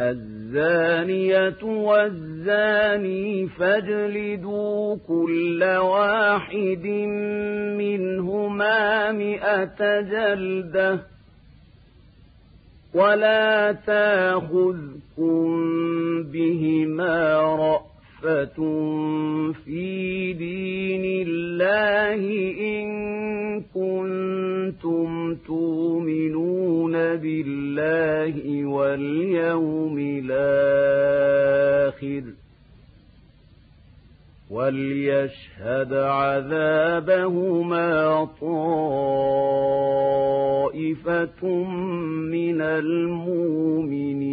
الزانية والزاني فاجلدوا كل واحد منهما مئة جلدة ولا تاخذكم بهما في دين الله إن كنتم تؤمنون بالله واليوم الآخر وليشهد عذابهما طائفة من المؤمنين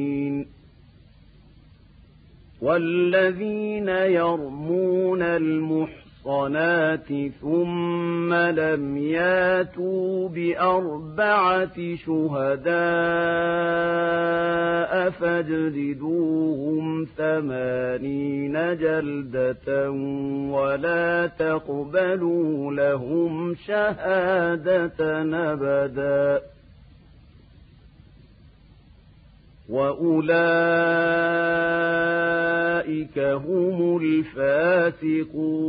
والذين يرمون المحصنات ثم لم ياتوا بأربعة شهداء فاجلدوهم ثمانين جلدة ولا تقبلوا لهم شهادة أبداً وأولئك هم الفاسقون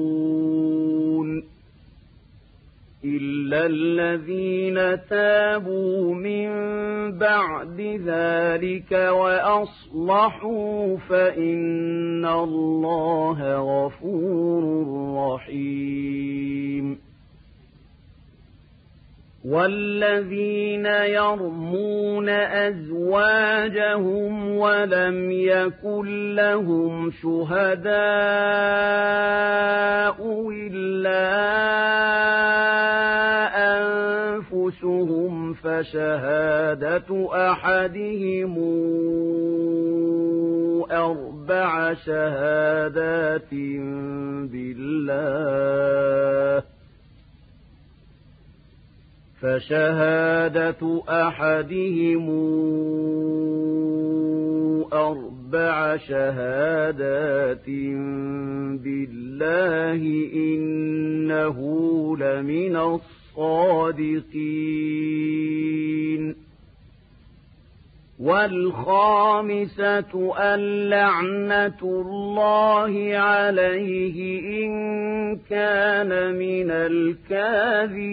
إلا الذين تابوا من بعد ذلك وأصلحوا فإن الله غفور رحيم والذين يرمون أزواجهم ولم يكن لهم شهداء إلا أنفسهم فشهادة أحدهم أربع شهادات بالله فشهادة أحدهم أربع شهادات بالله إنه لمن الصادقين. والخامسة اللعنة الله عليه إن كان من الكاذبين.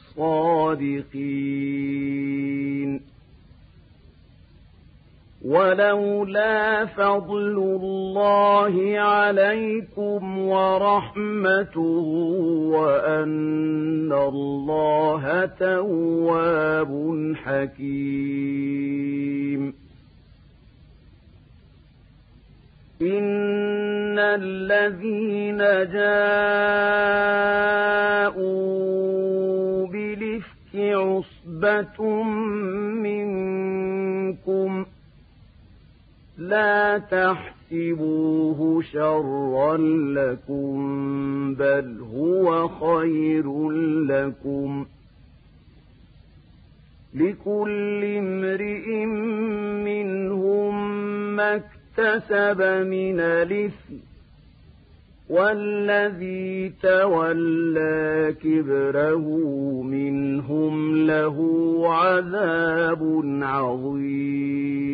الصادقين. ولولا فضل الله عليكم ورحمته وأن الله تواب حكيم. إن الذين جاءوا عصبة منكم لا تحسبوه شرا لكم بل هو خير لكم لكل امرئ منهم ما اكتسب من الإثم والذي تولى كبره منهم له عذاب عظيم.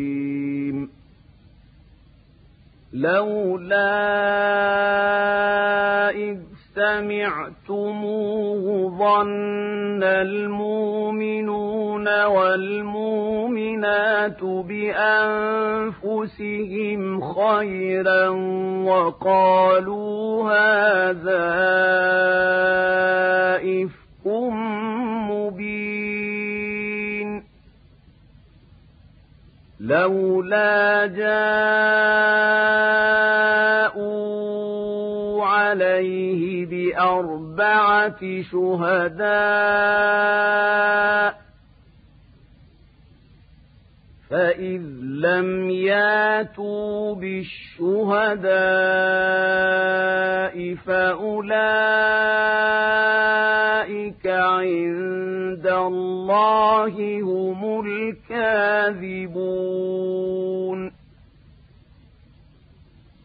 لولا إذ سمعتموه ظن المؤمنون والمؤمنات بأنفسهم خيرا وقالوا هذا إفك مبين لولا جاءوا عليه بأربعة شهداء فإذ لم ياتوا بالشهداء فأولئك عند الله هم الكاذبون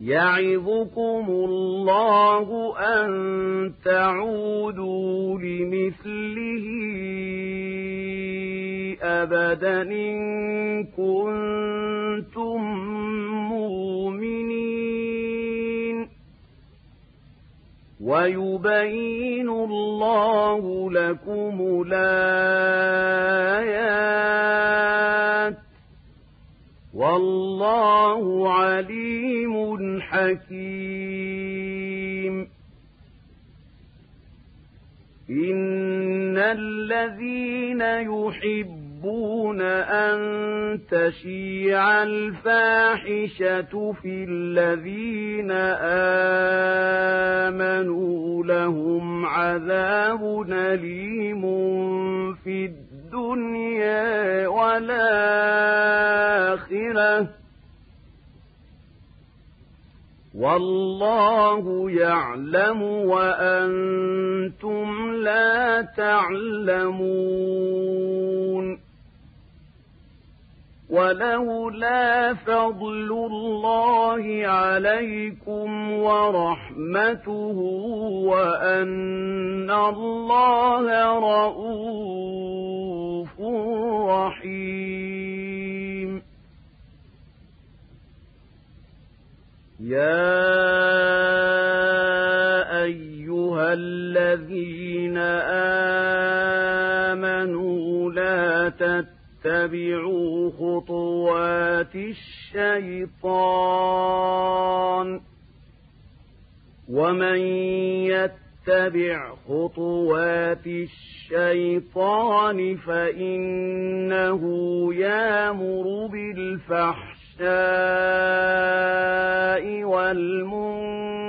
يعظكم الله أن تعودوا لمثله أبدا إن كنتم مؤمنين. ويبين الله لكم الآيات والله عليم حكيم. إن الذين يحبون أن تشيع الفاحشة في الذين آمنوا لهم عذاب أليم في الدنيا. الدنيا والآخرة. والله يعلم وأنتم لا تعلمون. ولولا فضل الله عليكم ورحمته وأن الله رؤوف رحيم. يا أيها الذين آمنوا لا تتبعوا خطوات الشيطان. ومن يتبع خطوات الشيطان فإنه يامر بالفحشاء والمنكر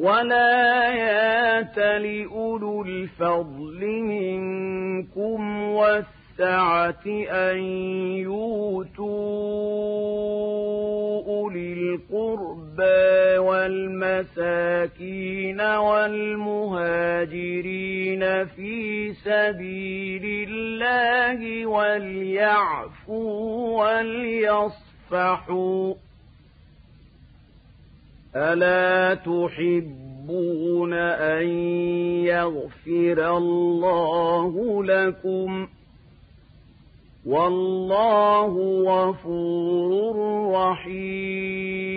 ولا يات لأولو الفضل منكم والسعة أن يؤتوا أولي القربى والمساكين والمهاجرين في سبيل الله وليعفوا وليصفحوا ألا تحبون أن يغفر الله لكم والله غفور رحيم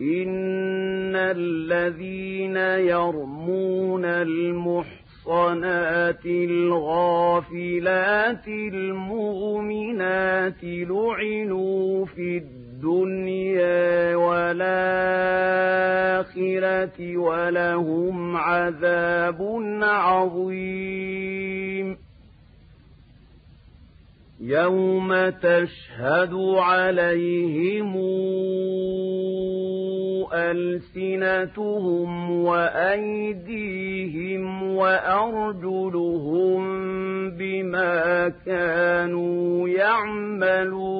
إن الذين يرمون المحصنات الغافلات المؤمنات لعنوا في الدنيا الدنيا والآخرة ولهم عذاب عظيم. يوم تشهد عليهم ألسنتهم وأيديهم وأرجلهم بما كانوا يعملون.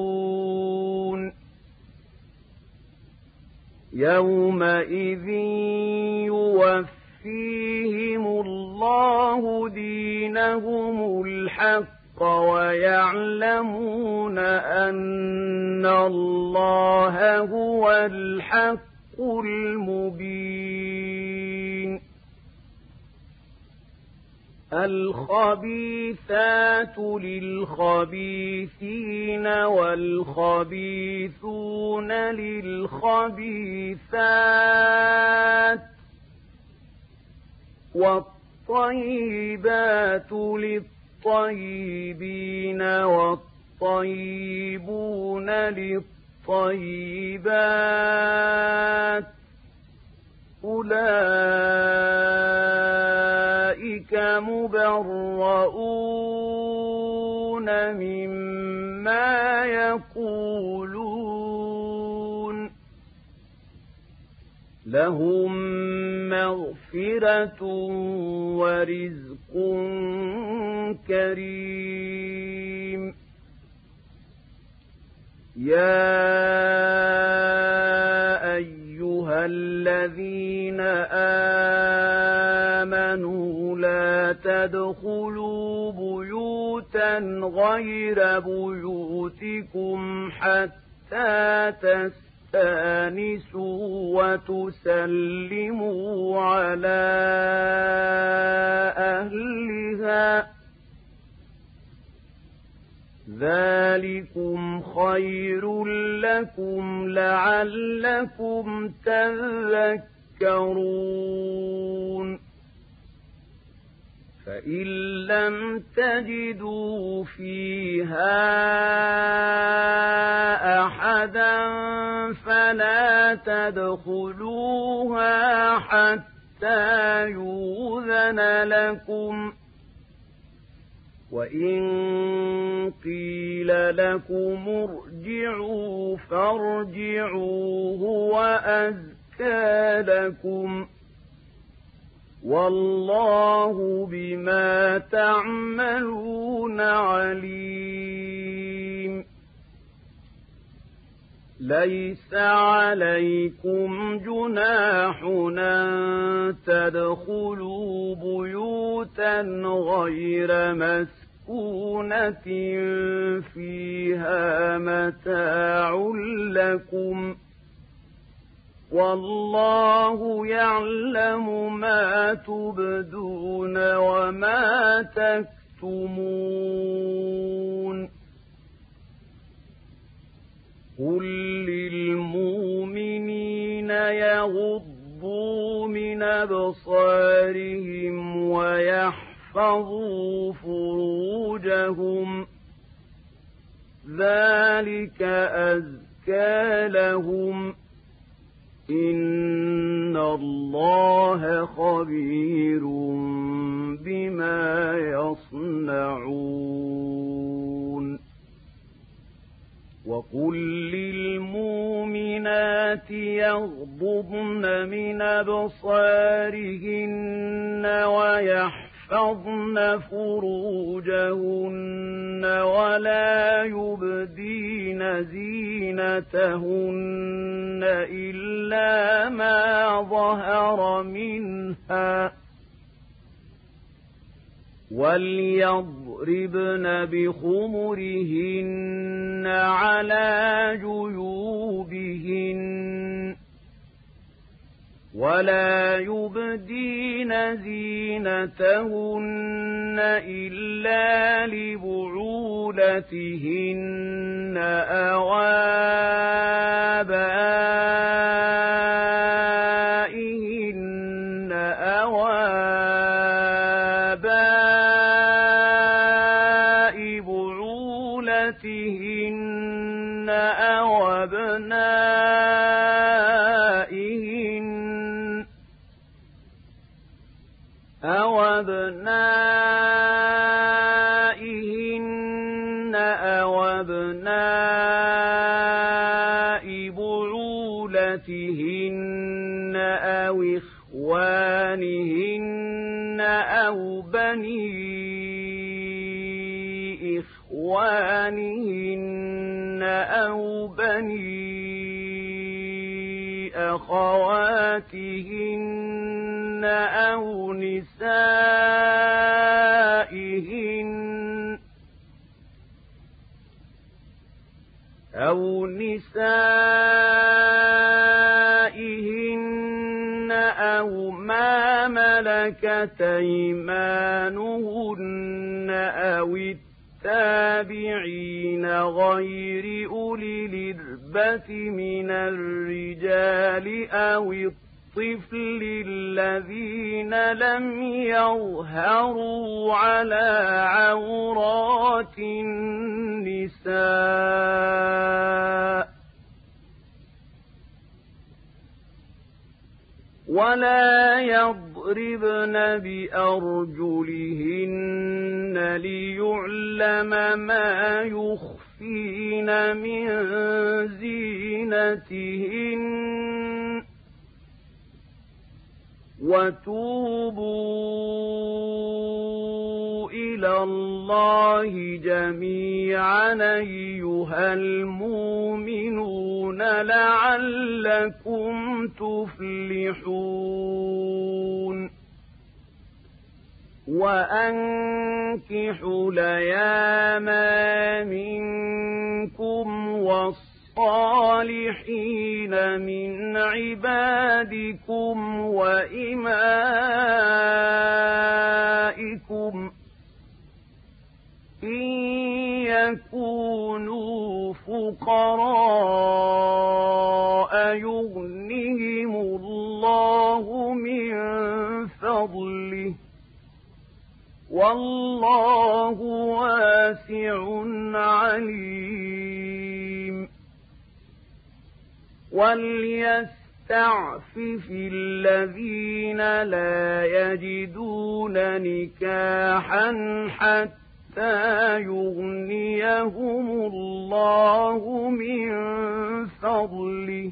يومئذ يوفيهم الله دينهم الحق ويعلمون أن الله هو الحق المبين الخبيثات للخبيثين والخبيثون للخبيثات والطيبات للطيبين والطيبون للطيبات أولئك مبرؤون مما يقولون لهم مغفرة ورزق كريم يا أيها الذين آمنوا تدخلوا بيوتا غير بيوتكم حتى تستأنسوا وتسلموا على أهلها. ذلكم خير لكم لعلكم تذكرون. فإن لم تجدوا فيها أحدا فلا تدخلوها حتى يوذن لكم وإن قيل لكم ارجعوا فارجعوا هو أزكى لكم والله بما تعملون عليم. ليس عليكم جناح أن تدخلوا بيوتا غير مسكونة فيها متاع لكم والله يعلم ما تبدون وما تكتمون. قل للمؤمنين يغضوا من أبصارهم ويحفظوا فروجهم. ذلك أزكى لهم. إن الله خبير بما يصنعون وقل للمؤمنات يغضبن من أبصارهن ويحفظن فروجهن ولا يبدين زينتهن إلا ما ظهر منها وليضربن بخمرهن على جيوبهن ولا يبدين زينتهن إلا لبعولتهن أو آبائهن نسائهن أو نسائهن أو ما ملكت أيمانهن أو التابعين غير أولي الإربة من الرجال أو الطفل الذين لم يظهروا على عورات النساء ولا يضربن بأرجلهن ليعلم ما يخفين من زينتهن وتوبوا إلى الله جميعا أيها المؤمنون لعلكم تفلحون وأنكحوا الأيام منكم والصالحين من عبادكم وإمائكم إن يكونوا فقراء يغنهم الله من فضله والله واسع عليم. وليستعفف الذين لا يجدون نكاحا حتى يغنيهم الله من فضله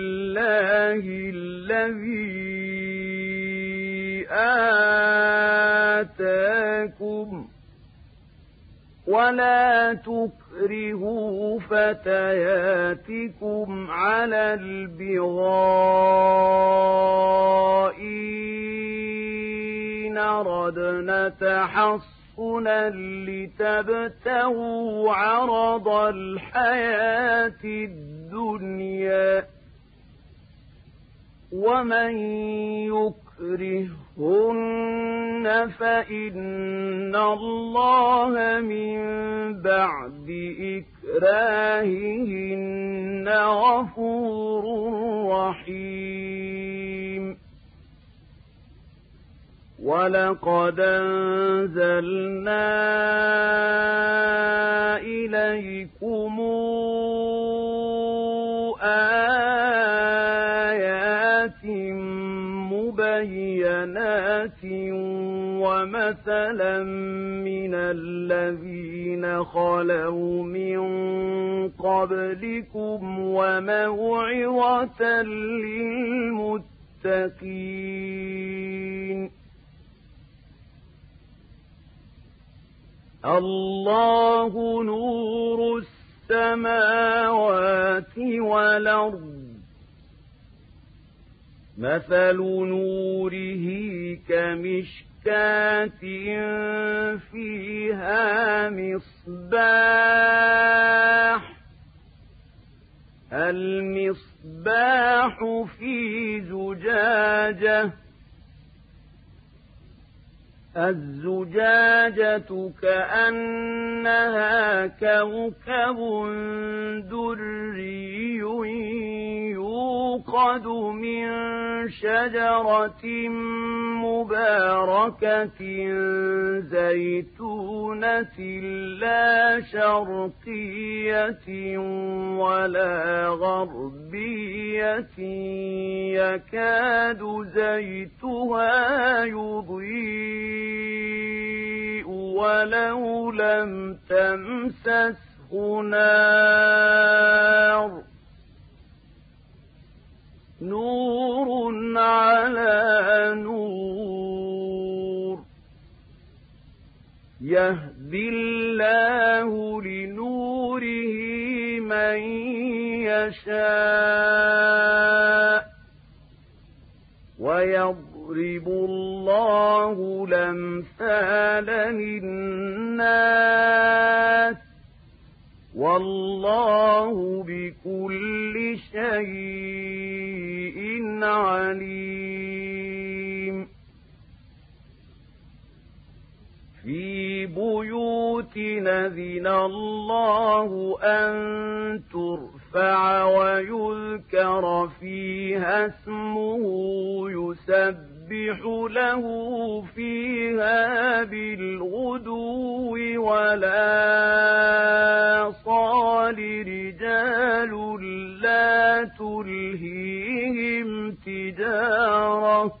الذي آتاكم ولا تكرهوا تكرهوا فتياتكم على البغاء إن أردنا تحصنا لتبتغوا عرض الحياة الدنيا. ومن يكرهن فإن الله من بعد إكراههن غفور رحيم. ولقد أنزلنا إليكم بينات ومثلا من الذين خلوا من قبلكم وموعظة للمتقين الله نور السماوات والأرض مثل نوره كمشكاة فيها مصباح المصباح في زجاجه الزجاجة كأنها كوكب دري يوقد من شجرة مباركة زيتونة لا شرقية ولا غربية. يكاد زيتها يضيء. ولو لم تمسسه نار نور على نور يهدي الله لنوره من يشاء ويضرب الله الأمثال للناس والله بكل شيء عليم. في بيوت نذن الله أن ترفع ويذكر فيها اسمه يسبح له فيها بالغدو ولا صال رجال لا تلهيهم تجارة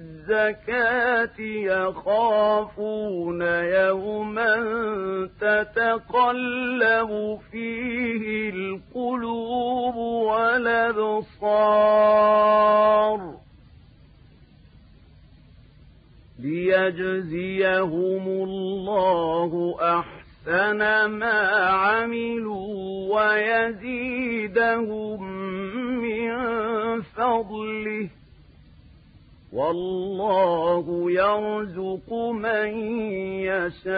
الزكاة يخافون يوما تتقلب فيه القلوب والأبصار ليجزيهم الله أحسن ما عملوا ويزيدهم من فضله والله يرزق من يشاء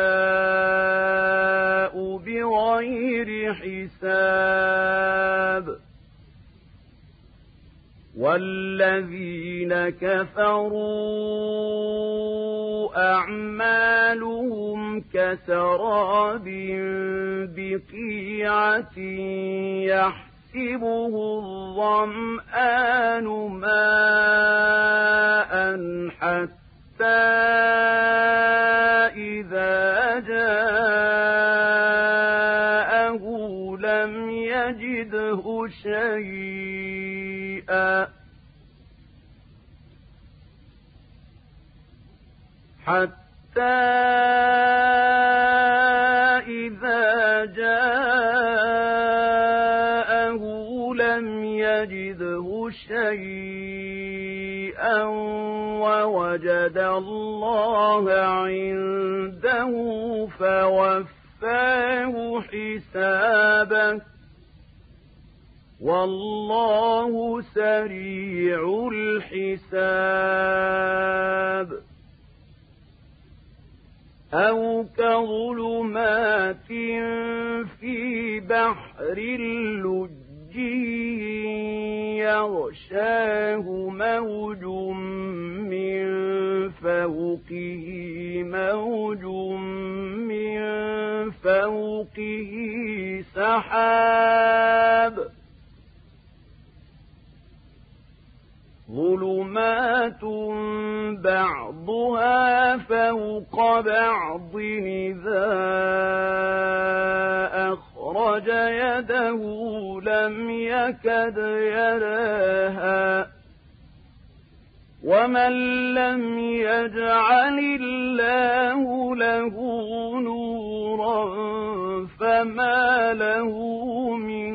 بغير حساب. والذين كفروا أعمالهم كسراب بقيعة يحسبه الظمآن ماء حتى إذا جاءه لم يجده شيئا. حتى شيئا ووجد الله عنده فوفاه حسابه. والله سريع الحساب. أو كظلمات في بحر اللج يغشاه موج من فوقه موج من فوقه سحاب. ظلمات بعضها فوق بعض إذا أخرج يده لم يكد يراها ومن لم يجعل الله له نورا فما له من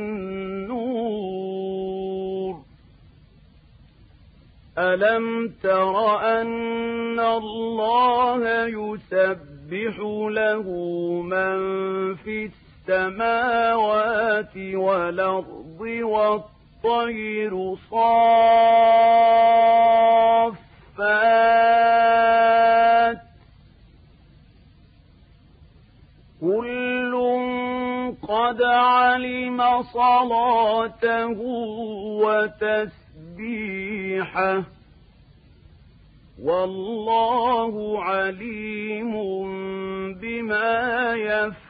ألم تر أن الله يسبح له من في السماوات والأرض والطير صافات كل قد علم صلاته وتسبيحه والله عليم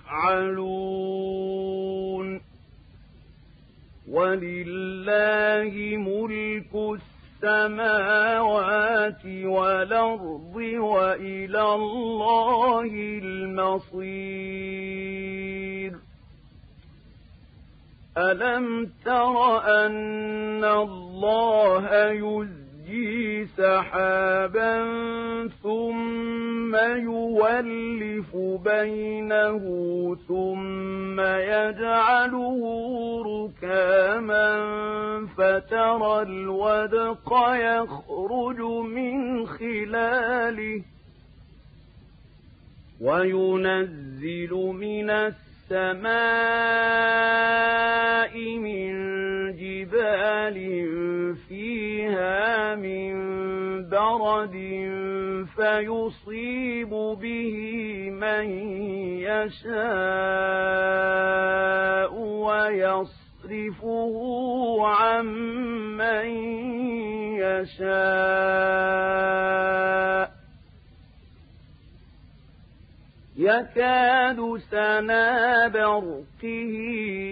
يفعلون. ولله ملك السماوات والأرض وإلى الله المصير. ألم تر أن الله يزجي سحابا ثم يولف بينه ثم يجعله ركاما فترى الودق يخرج من خلاله وينزل من السماء من جبال فيها من برد فيصيب به من يشاء ويصرفه عن من يشاء. يكاد سنا برقه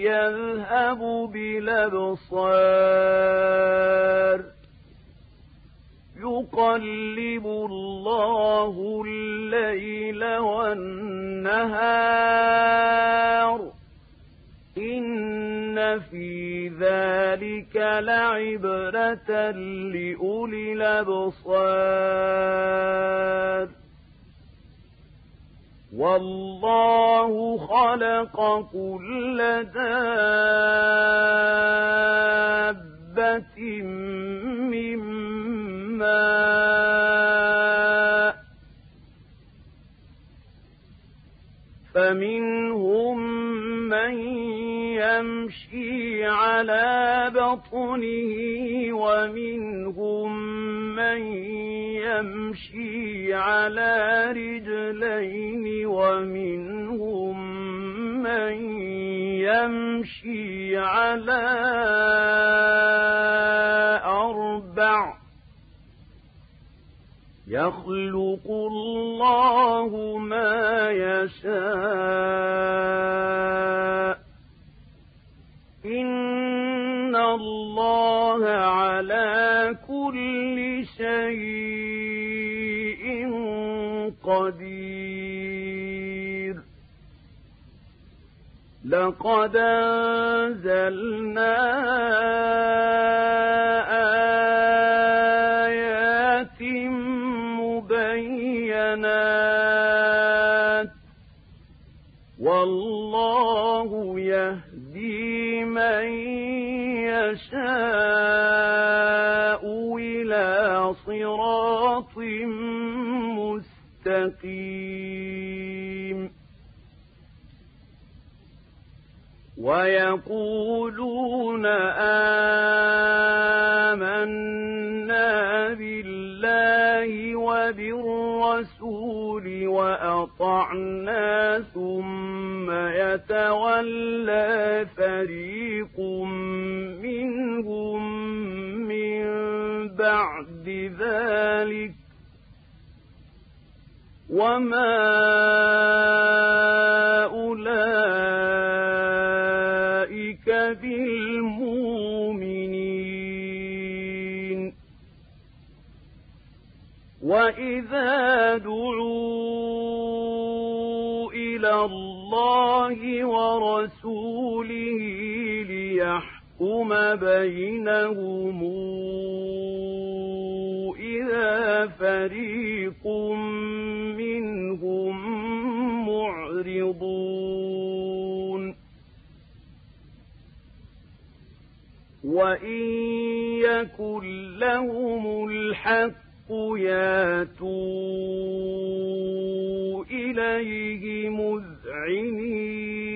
يذهب بالأبصار. يقلب الله الليل والنهار. إن في ذلك لعبرة لأولي الأبصار. والله خلق كل دابة من ماء فمنهم من يمشي على بطنه ومنهم من يمشي على رجلين ومنهم من يمشي على أربع. يخلق الله ما يشاء. إن الله على كل شيء قدير. لقد أنزلنا وأطعنا ثم يتولى فريق منهم من بعد ذلك وما بينهم إذا فريق منهم معرضون وإن يكن لهم الحق ياتوا إليه مذعنين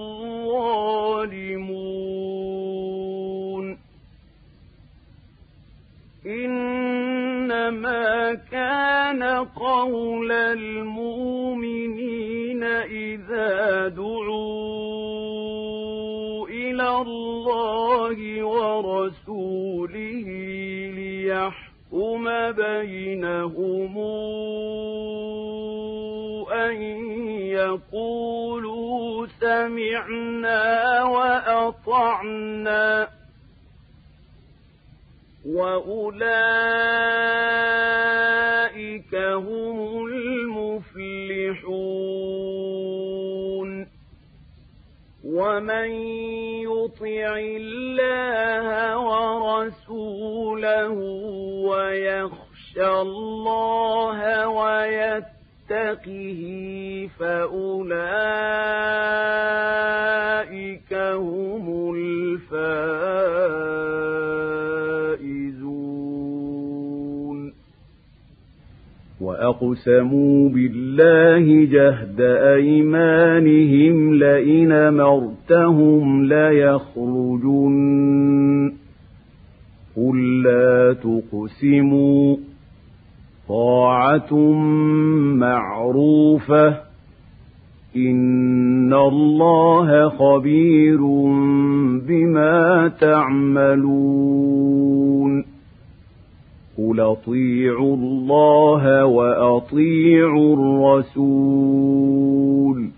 قول المؤمنين إذا دعوا إلى الله ورسوله ليحكم يحكم بينهم أن يقولوا سمعنا وأطعنا وأولئك هم المفلحون ومن يطع الله ورسوله ويخشى الله ويتقه فأولئك وأقسموا بالله جهد أيمانهم لئن مرتهم ليخرجن قل لا تقسموا طاعة معروفة إن الله خبير بما تعملون قل اطيعوا الله وأطيعوا الرسول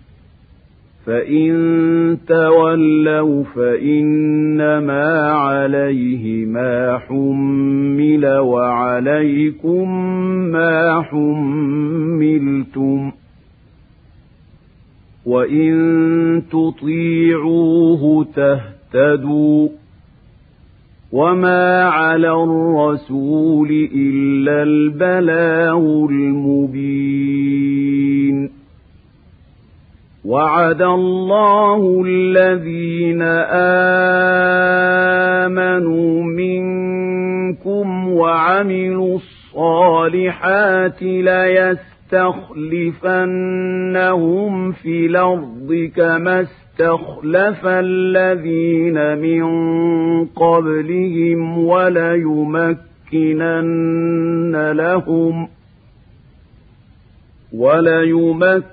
فإن تولوا فإنما عليه ما حمل وعليكم ما حملتم وإن تطيعوه تهتدوا وما على الرسول إلا البلاغ المبين وعد الله الذين آمنوا منكم وعملوا الصالحات ليستخلفنهم في الأرض كما استخلف الذين من قبلهم وليمكنن لهم وليمكنن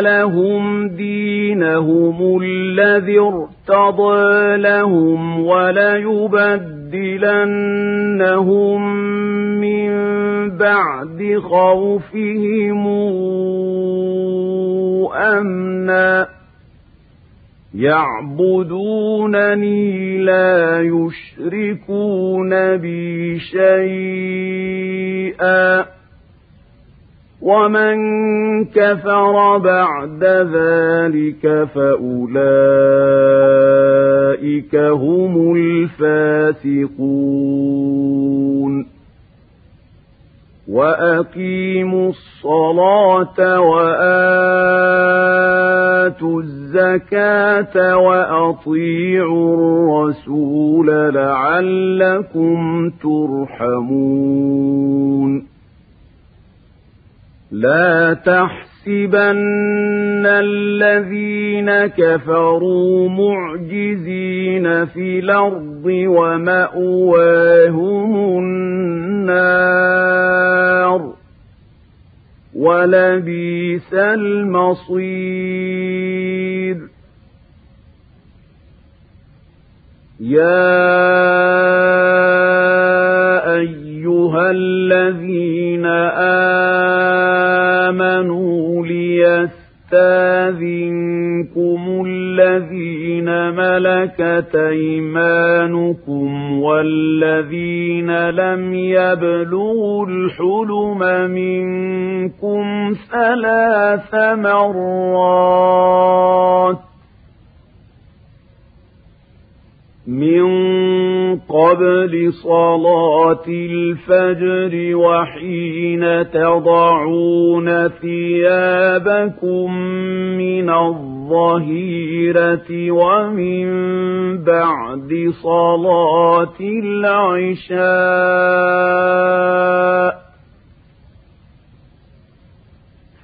لهم دينهم الذي ارتضى لهم وليبدلنهم من بعد خوفهم أمنا. يعبدونني لا يشركون بي شيئا. ومن كفر بعد ذلك فأولئك هم الفاسقون وأقيموا الصلاة وآتوا الزكاة وأطيعوا الرسول لعلكم ترحمون لا تحسبن الذين كفروا معجزين في الأرض ومأواهم النار ولبيس المصير يا أيها الذين آمنوا ليستاذنكم الذين ملكت أيمانكم والذين لم يبلغوا الحلم منكم ثلاث مرات من قبل صلاة الفجر وحين تضعون ثيابكم من الظهيرة ومن بعد صلاة العشاء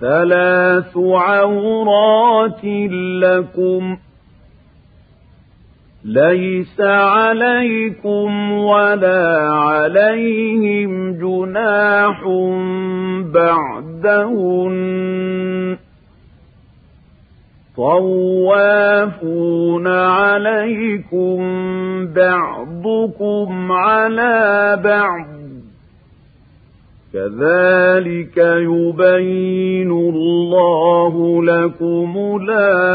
ثلاث عورات لكم ليس عليكم ولا عليهم جناح بعدهن طوافون عليكم بعضكم على بعض كذلك يبين الله لكم الآيات.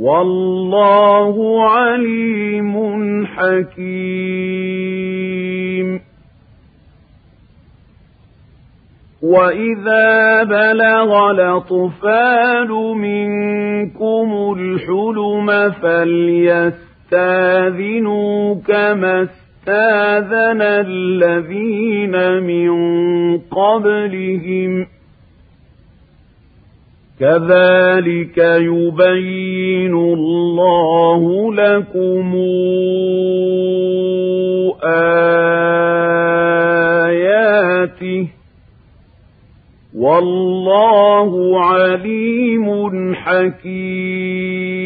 والله عليم حكيم. وإذا بلغ الأطفال منكم الحلم فليس يستاذنوا كما استاذن الذين من قبلهم. كذلك يبين الله لكم آياته. والله عليم حكيم.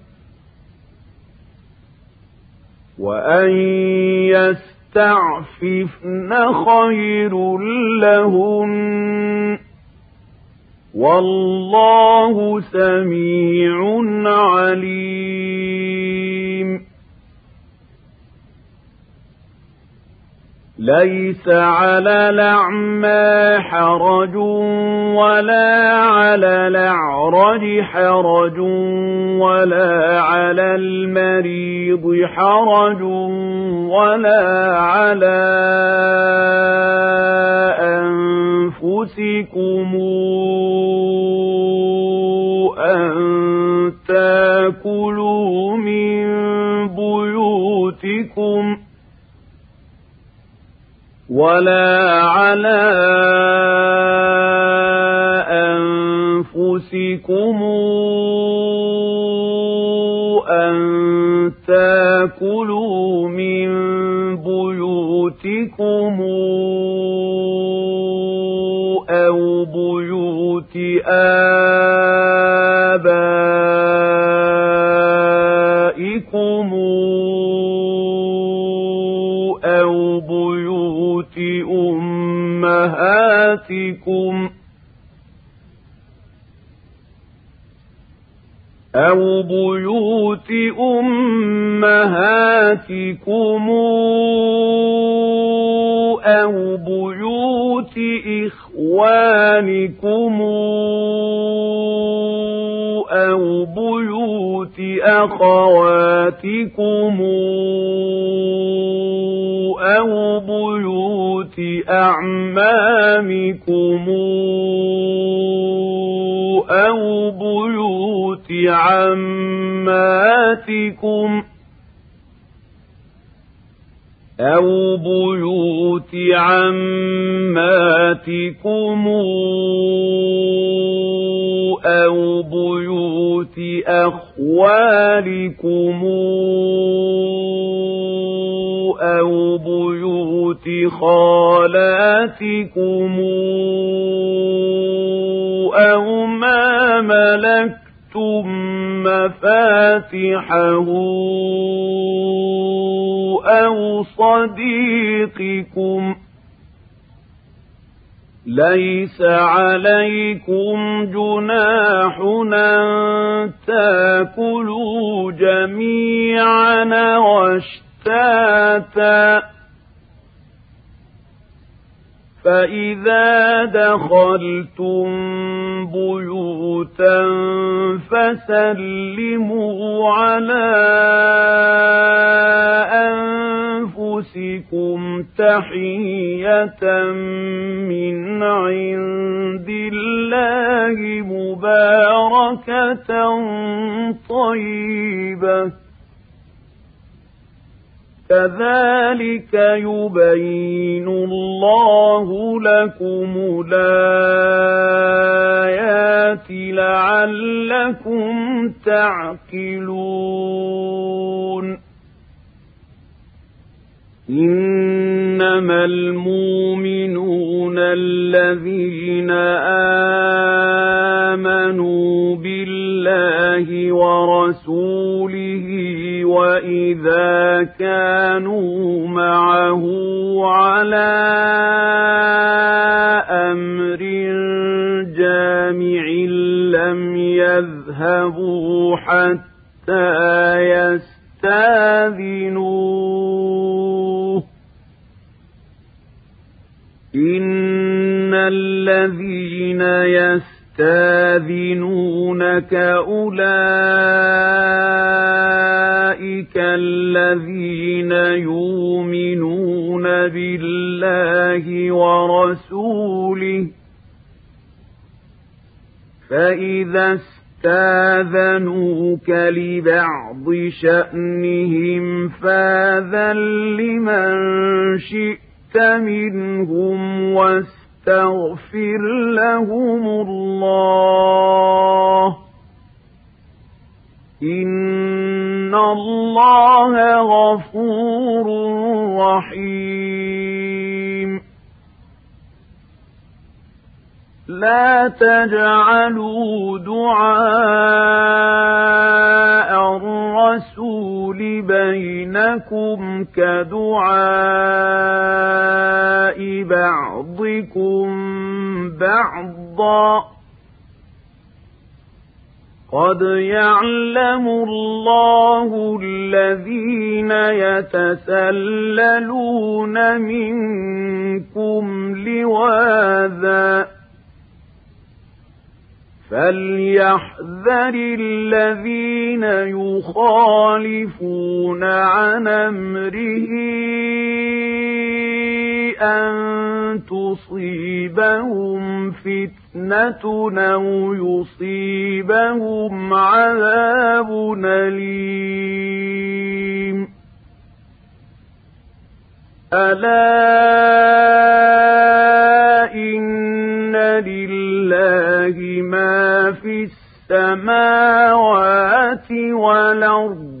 وأن يستعففن خير لهن والله سميع عليم ليس على الأعمى حرج ولا على الأعرج حرج ولا على المريض حرج ولا على أنفسكم أن تأكلوا من ولا على أنفسكم أمهاتكم أو بيوت أمهاتكم أو بيوت إخوانكم أو بيوت أخواتكم أو بيوت أعمامكم أو بيوت عماتكم أو بيوت عماتكم أو بيوت أخوالكم أو بيوت خالاتكم أو ما ملكتم مفاتحه أو صديقكم ليس عليكم جناح أن تاكلوا جميعا واشتاتا فإذا دخلتم بيوتا فسلموا على أنفسكم تحية من عند الله مباركة طيبة كذلك يبين الله لكم الآيات لعلكم تعقلون. إنما المؤمنون الذين آمنوا بالله ورسوله وإذا كانوا معه على أمر جامع لم يذهبوا حتى يستاذنوه إن الذين يستاذنونك أولئك الذين يؤمنون بالله ورسوله فإذا استاذنوك لبعض شأنهم فاذن لمن شئت منهم واستغفر لهم الله. إن الله غفور رحيم لا تجعلوا دعاء الرسول بينكم كدعاء بعضكم بعضا قد يعلم الله الذين يتسللون منكم لواذا فليحذر الذين يخالفون عن امره ان تصيبهم فتنه أو يصيبهم عذاب اليم الا ان لله ما في السماوات والارض